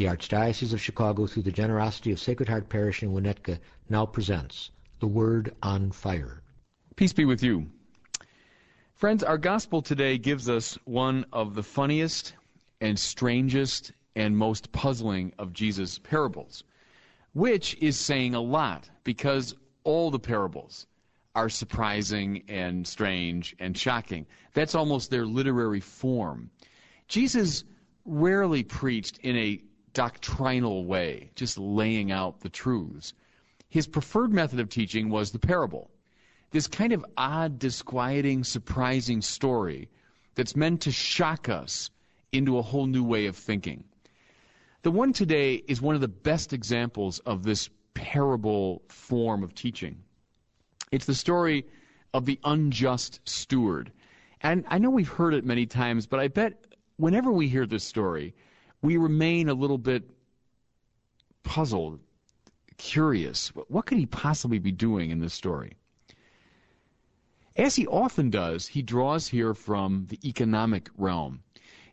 The Archdiocese of Chicago, through the generosity of Sacred Heart Parish in Winnetka, now presents The Word on Fire. Peace be with you. Friends, our gospel today gives us one of the funniest and strangest and most puzzling of Jesus' parables, which is saying a lot because all the parables are surprising and strange and shocking. That's almost their literary form. Jesus rarely preached in a doctrinal way, just laying out the truths. His preferred method of teaching was the parable. This kind of odd, disquieting, surprising story that's meant to shock us into a whole new way of thinking. The one today is one of the best examples of this parable form of teaching. It's the story of the unjust steward. And I know we've heard it many times, but I bet whenever we hear this story, we remain a little bit puzzled, curious. What could he possibly be doing in this story? As he often does, he draws here from the economic realm.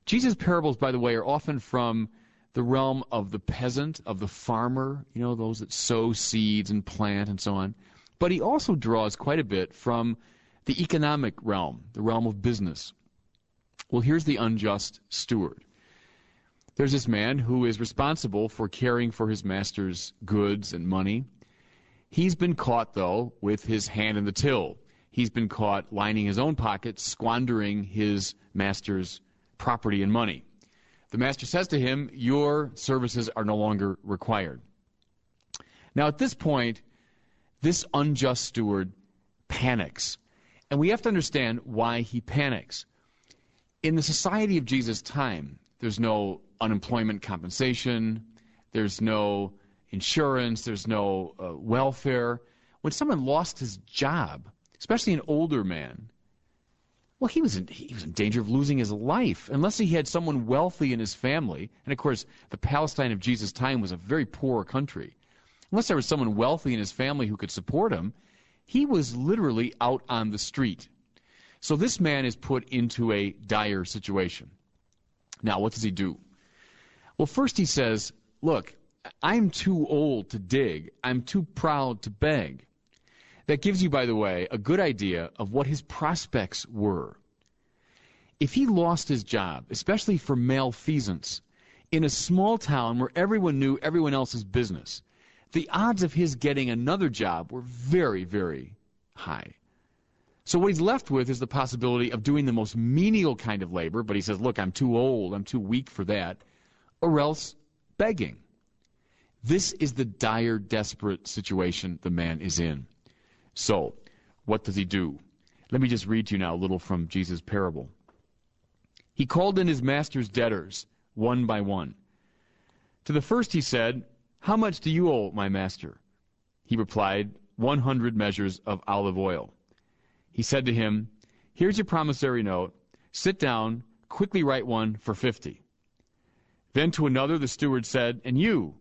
Jesus' parables, by the way, are often from the realm of the peasant, of the farmer, you know, those that sow seeds and plant and so on. But he also draws quite a bit from the economic realm, the realm of business. Well, here's the unjust steward. There's this man who is responsible for caring for his master's goods and money. He's been caught, though, with his hand in the till. He's been caught lining his own pockets, squandering his master's property and money. The master says to him, Your services are no longer required. Now, at this point, this unjust steward panics. And we have to understand why he panics. In the society of Jesus' time, there's no unemployment compensation. There's no insurance. There's no uh, welfare. When someone lost his job, especially an older man, well, he was in, he was in danger of losing his life unless he had someone wealthy in his family. And of course, the Palestine of Jesus' time was a very poor country. Unless there was someone wealthy in his family who could support him, he was literally out on the street. So this man is put into a dire situation. Now, what does he do? Well, first he says, Look, I'm too old to dig. I'm too proud to beg. That gives you, by the way, a good idea of what his prospects were. If he lost his job, especially for malfeasance, in a small town where everyone knew everyone else's business, the odds of his getting another job were very, very high. So what he's left with is the possibility of doing the most menial kind of labor, but he says, look, I'm too old, I'm too weak for that, or else begging. This is the dire, desperate situation the man is in. So, what does he do? Let me just read to you now a little from Jesus' parable. He called in his master's debtors, one by one. To the first he said, How much do you owe my master? He replied, One hundred measures of olive oil. He said to him, Here's your promissory note. Sit down, quickly write one for fifty. Then to another the steward said, And you,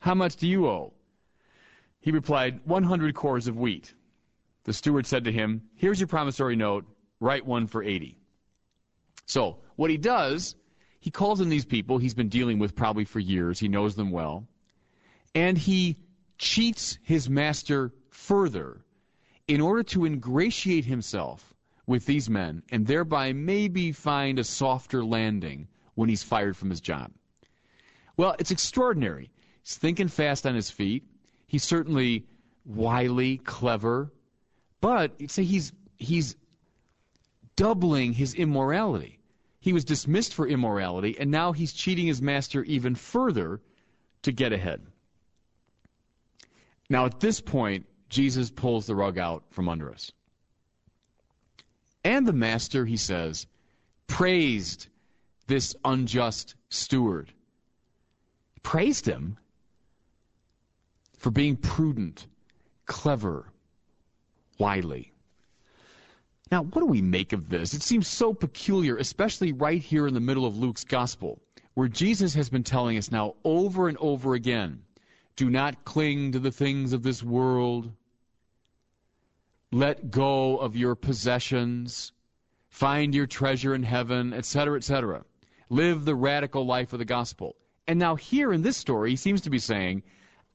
how much do you owe? He replied, 100 kors of wheat. The steward said to him, Here's your promissory note, write one for 80. So, what he does, he calls in these people he's been dealing with probably for years, he knows them well, and he cheats his master further in order to ingratiate himself with these men and thereby maybe find a softer landing when he's fired from his job. Well, it's extraordinary. He's thinking fast on his feet. He's certainly wily, clever, but you'd say he's he's doubling his immorality. He was dismissed for immorality, and now he's cheating his master even further to get ahead. Now, at this point, Jesus pulls the rug out from under us. And the master, he says, praised this unjust steward praised him for being prudent, clever, wily. Now, what do we make of this? It seems so peculiar, especially right here in the middle of Luke's gospel, where Jesus has been telling us now over and over again do not cling to the things of this world. Let go of your possessions. Find your treasure in heaven, etc., etc. Live the radical life of the gospel. And now, here in this story, he seems to be saying,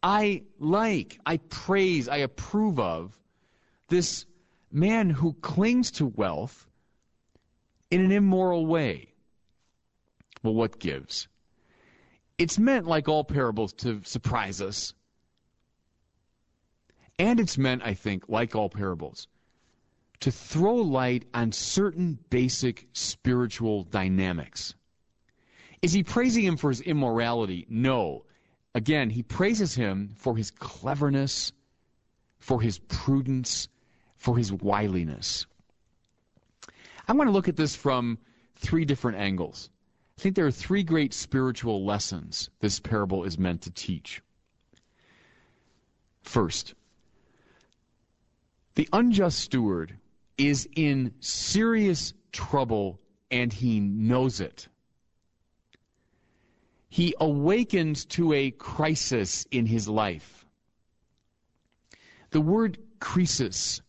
I like, I praise, I approve of this man who clings to wealth in an immoral way. Well, what gives? It's meant, like all parables, to surprise us. And it's meant, I think, like all parables, to throw light on certain basic spiritual dynamics. Is he praising him for his immorality? No. Again, he praises him for his cleverness, for his prudence, for his wiliness. I want to look at this from three different angles. I think there are three great spiritual lessons this parable is meant to teach. First, the unjust steward is in serious trouble and he knows it. He awakens to a crisis in his life. The word crisis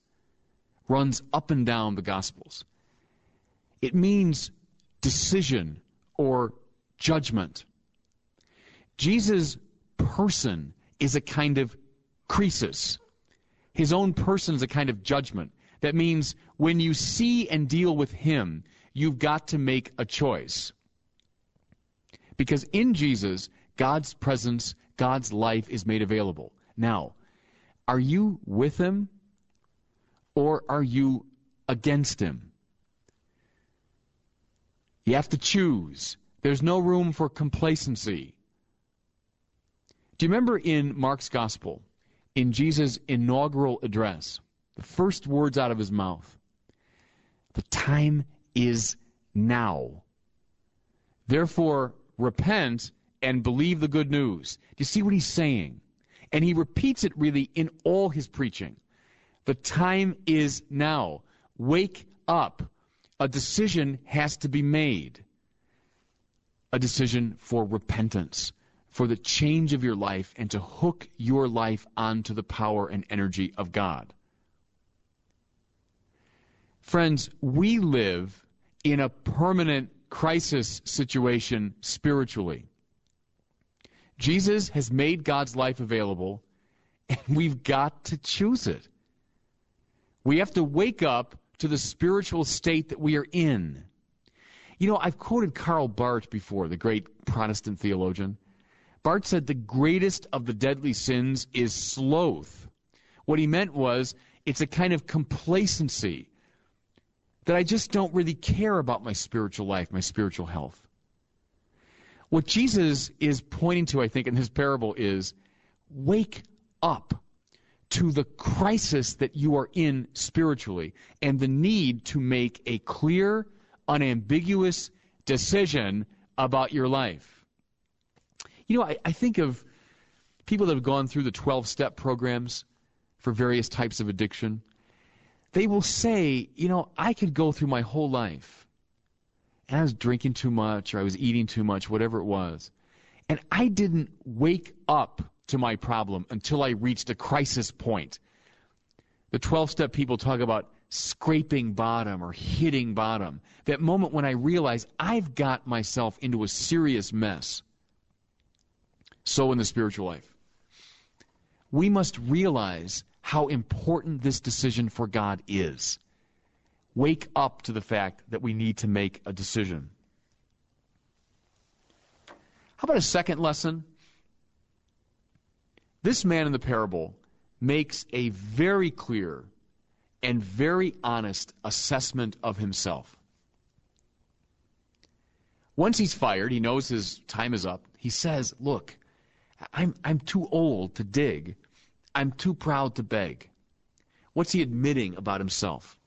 runs up and down the Gospels. It means decision or judgment. Jesus' person is a kind of crisis. His own person is a kind of judgment. That means when you see and deal with him, you've got to make a choice. Because in Jesus, God's presence, God's life is made available. Now, are you with him or are you against him? You have to choose. There's no room for complacency. Do you remember in Mark's Gospel, in Jesus' inaugural address, the first words out of his mouth? The time is now. Therefore, repent and believe the good news. Do you see what he's saying? And he repeats it really in all his preaching. The time is now. Wake up. A decision has to be made. A decision for repentance, for the change of your life, and to hook your life onto the power and energy of God. Friends, we live in a permanent crisis situation spiritually. Jesus has made God's life available, and we've got to choose it. We have to wake up to the spiritual state that we are in. You know, I've quoted Karl Barth before, the great Protestant theologian. Barth said the greatest of the deadly sins is sloth. What he meant was it's a kind of complacency that I just don't really care about my spiritual life, my spiritual health. What Jesus is pointing to, I think, in his parable is wake up to the crisis that you are in spiritually and the need to make a clear, unambiguous decision about your life. You know, I, I think of people that have gone through the 12 step programs for various types of addiction. They will say, you know, I could go through my whole life and I was drinking too much or I was eating too much, whatever it was. And I didn't wake up to my problem until I reached a crisis point. The 12 step people talk about scraping bottom or hitting bottom. That moment when I realize I've got myself into a serious mess. So in the spiritual life. We must realize how important this decision for God is. Wake up to the fact that we need to make a decision. How about a second lesson? This man in the parable makes a very clear and very honest assessment of himself. Once he's fired, he knows his time is up. He says, Look, I'm, I'm too old to dig. I'm too proud to beg. What's he admitting about himself?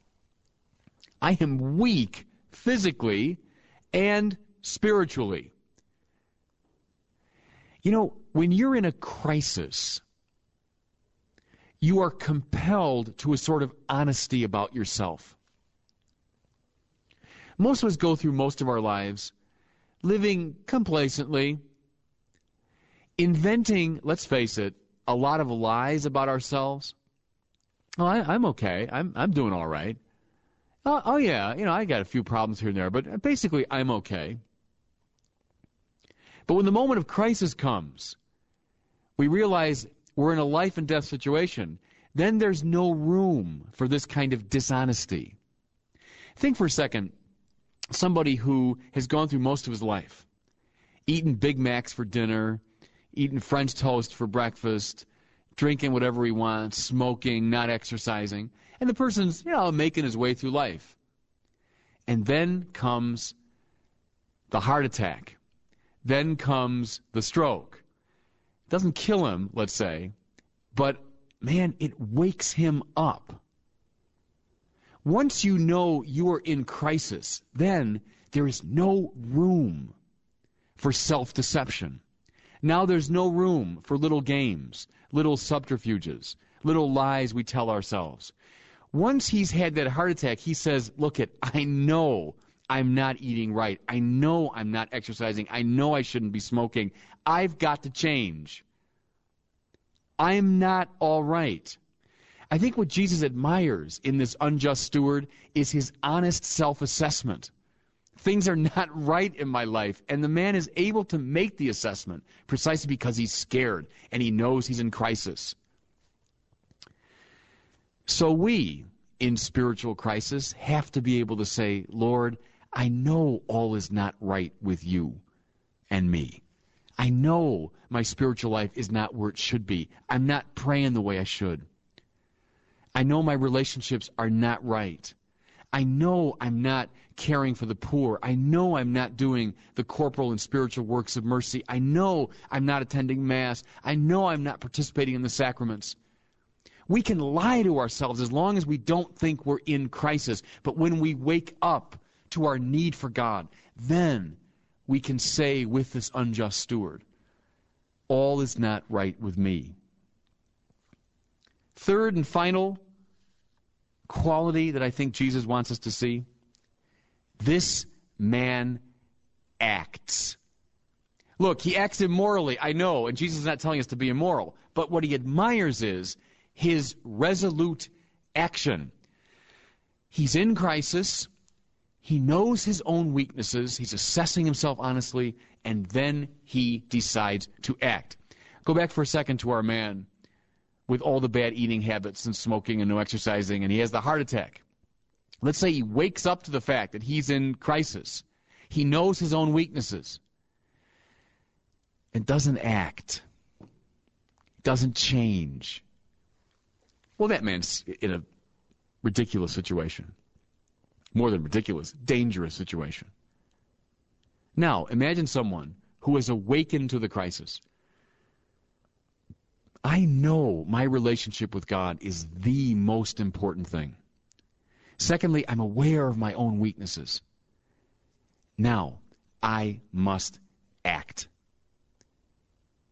I am weak physically and spiritually. You know, when you're in a crisis, you are compelled to a sort of honesty about yourself. Most of us go through most of our lives living complacently, inventing, let's face it, a lot of lies about ourselves. Oh, I, am okay. I'm I'm doing all right. Oh, oh yeah, you know I got a few problems here and there, but basically I'm okay. But when the moment of crisis comes, we realize we're in a life and death situation. Then there's no room for this kind of dishonesty. Think for a second somebody who has gone through most of his life, eaten Big Macs for dinner, eating French toast for breakfast, drinking whatever he wants, smoking, not exercising, and the person's, you know, making his way through life. And then comes the heart attack. Then comes the stroke. It doesn't kill him, let's say, but man, it wakes him up. Once you know you are in crisis, then there is no room for self deception. Now there's no room for little games, little subterfuges, little lies we tell ourselves. Once he's had that heart attack, he says, Look, it, I know I'm not eating right. I know I'm not exercising. I know I shouldn't be smoking. I've got to change. I'm not all right. I think what Jesus admires in this unjust steward is his honest self assessment. Things are not right in my life. And the man is able to make the assessment precisely because he's scared and he knows he's in crisis. So we, in spiritual crisis, have to be able to say, Lord, I know all is not right with you and me. I know my spiritual life is not where it should be. I'm not praying the way I should. I know my relationships are not right. I know I'm not caring for the poor. I know I'm not doing the corporal and spiritual works of mercy. I know I'm not attending Mass. I know I'm not participating in the sacraments. We can lie to ourselves as long as we don't think we're in crisis. But when we wake up to our need for God, then we can say with this unjust steward, all is not right with me. Third and final quality that I think Jesus wants us to see this man acts. Look, he acts immorally, I know, and Jesus is not telling us to be immoral. But what he admires is his resolute action. He's in crisis. He knows his own weaknesses. He's assessing himself honestly, and then he decides to act. Go back for a second to our man with all the bad eating habits and smoking and no exercising, and he has the heart attack. Let's say he wakes up to the fact that he's in crisis. He knows his own weaknesses and doesn't act, doesn't change. Well, that man's in a ridiculous situation. More than ridiculous, dangerous situation. Now, imagine someone who has awakened to the crisis I know my relationship with God is the most important thing. Secondly, I'm aware of my own weaknesses. Now, I must act.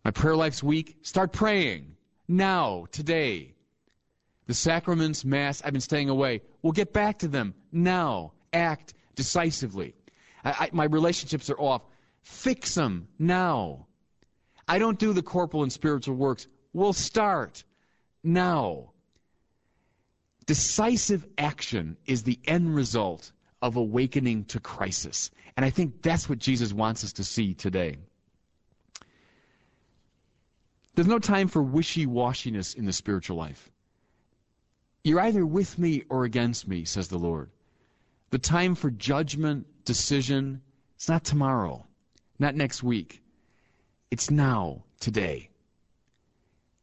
My prayer life's weak. Start praying. Now, today. The sacraments, Mass, I've been staying away. We'll get back to them. Now. Act decisively. I, I, my relationships are off. Fix them now. I don't do the corporal and spiritual works will start now. Decisive action is the end result of awakening to crisis. And I think that's what Jesus wants us to see today. There's no time for wishy washiness in the spiritual life. You're either with me or against me, says the Lord. The time for judgment, decision, it's not tomorrow, not next week. It's now, today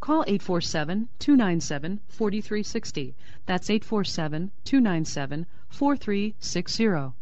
call 847 297 4360. That's 847 297 4360.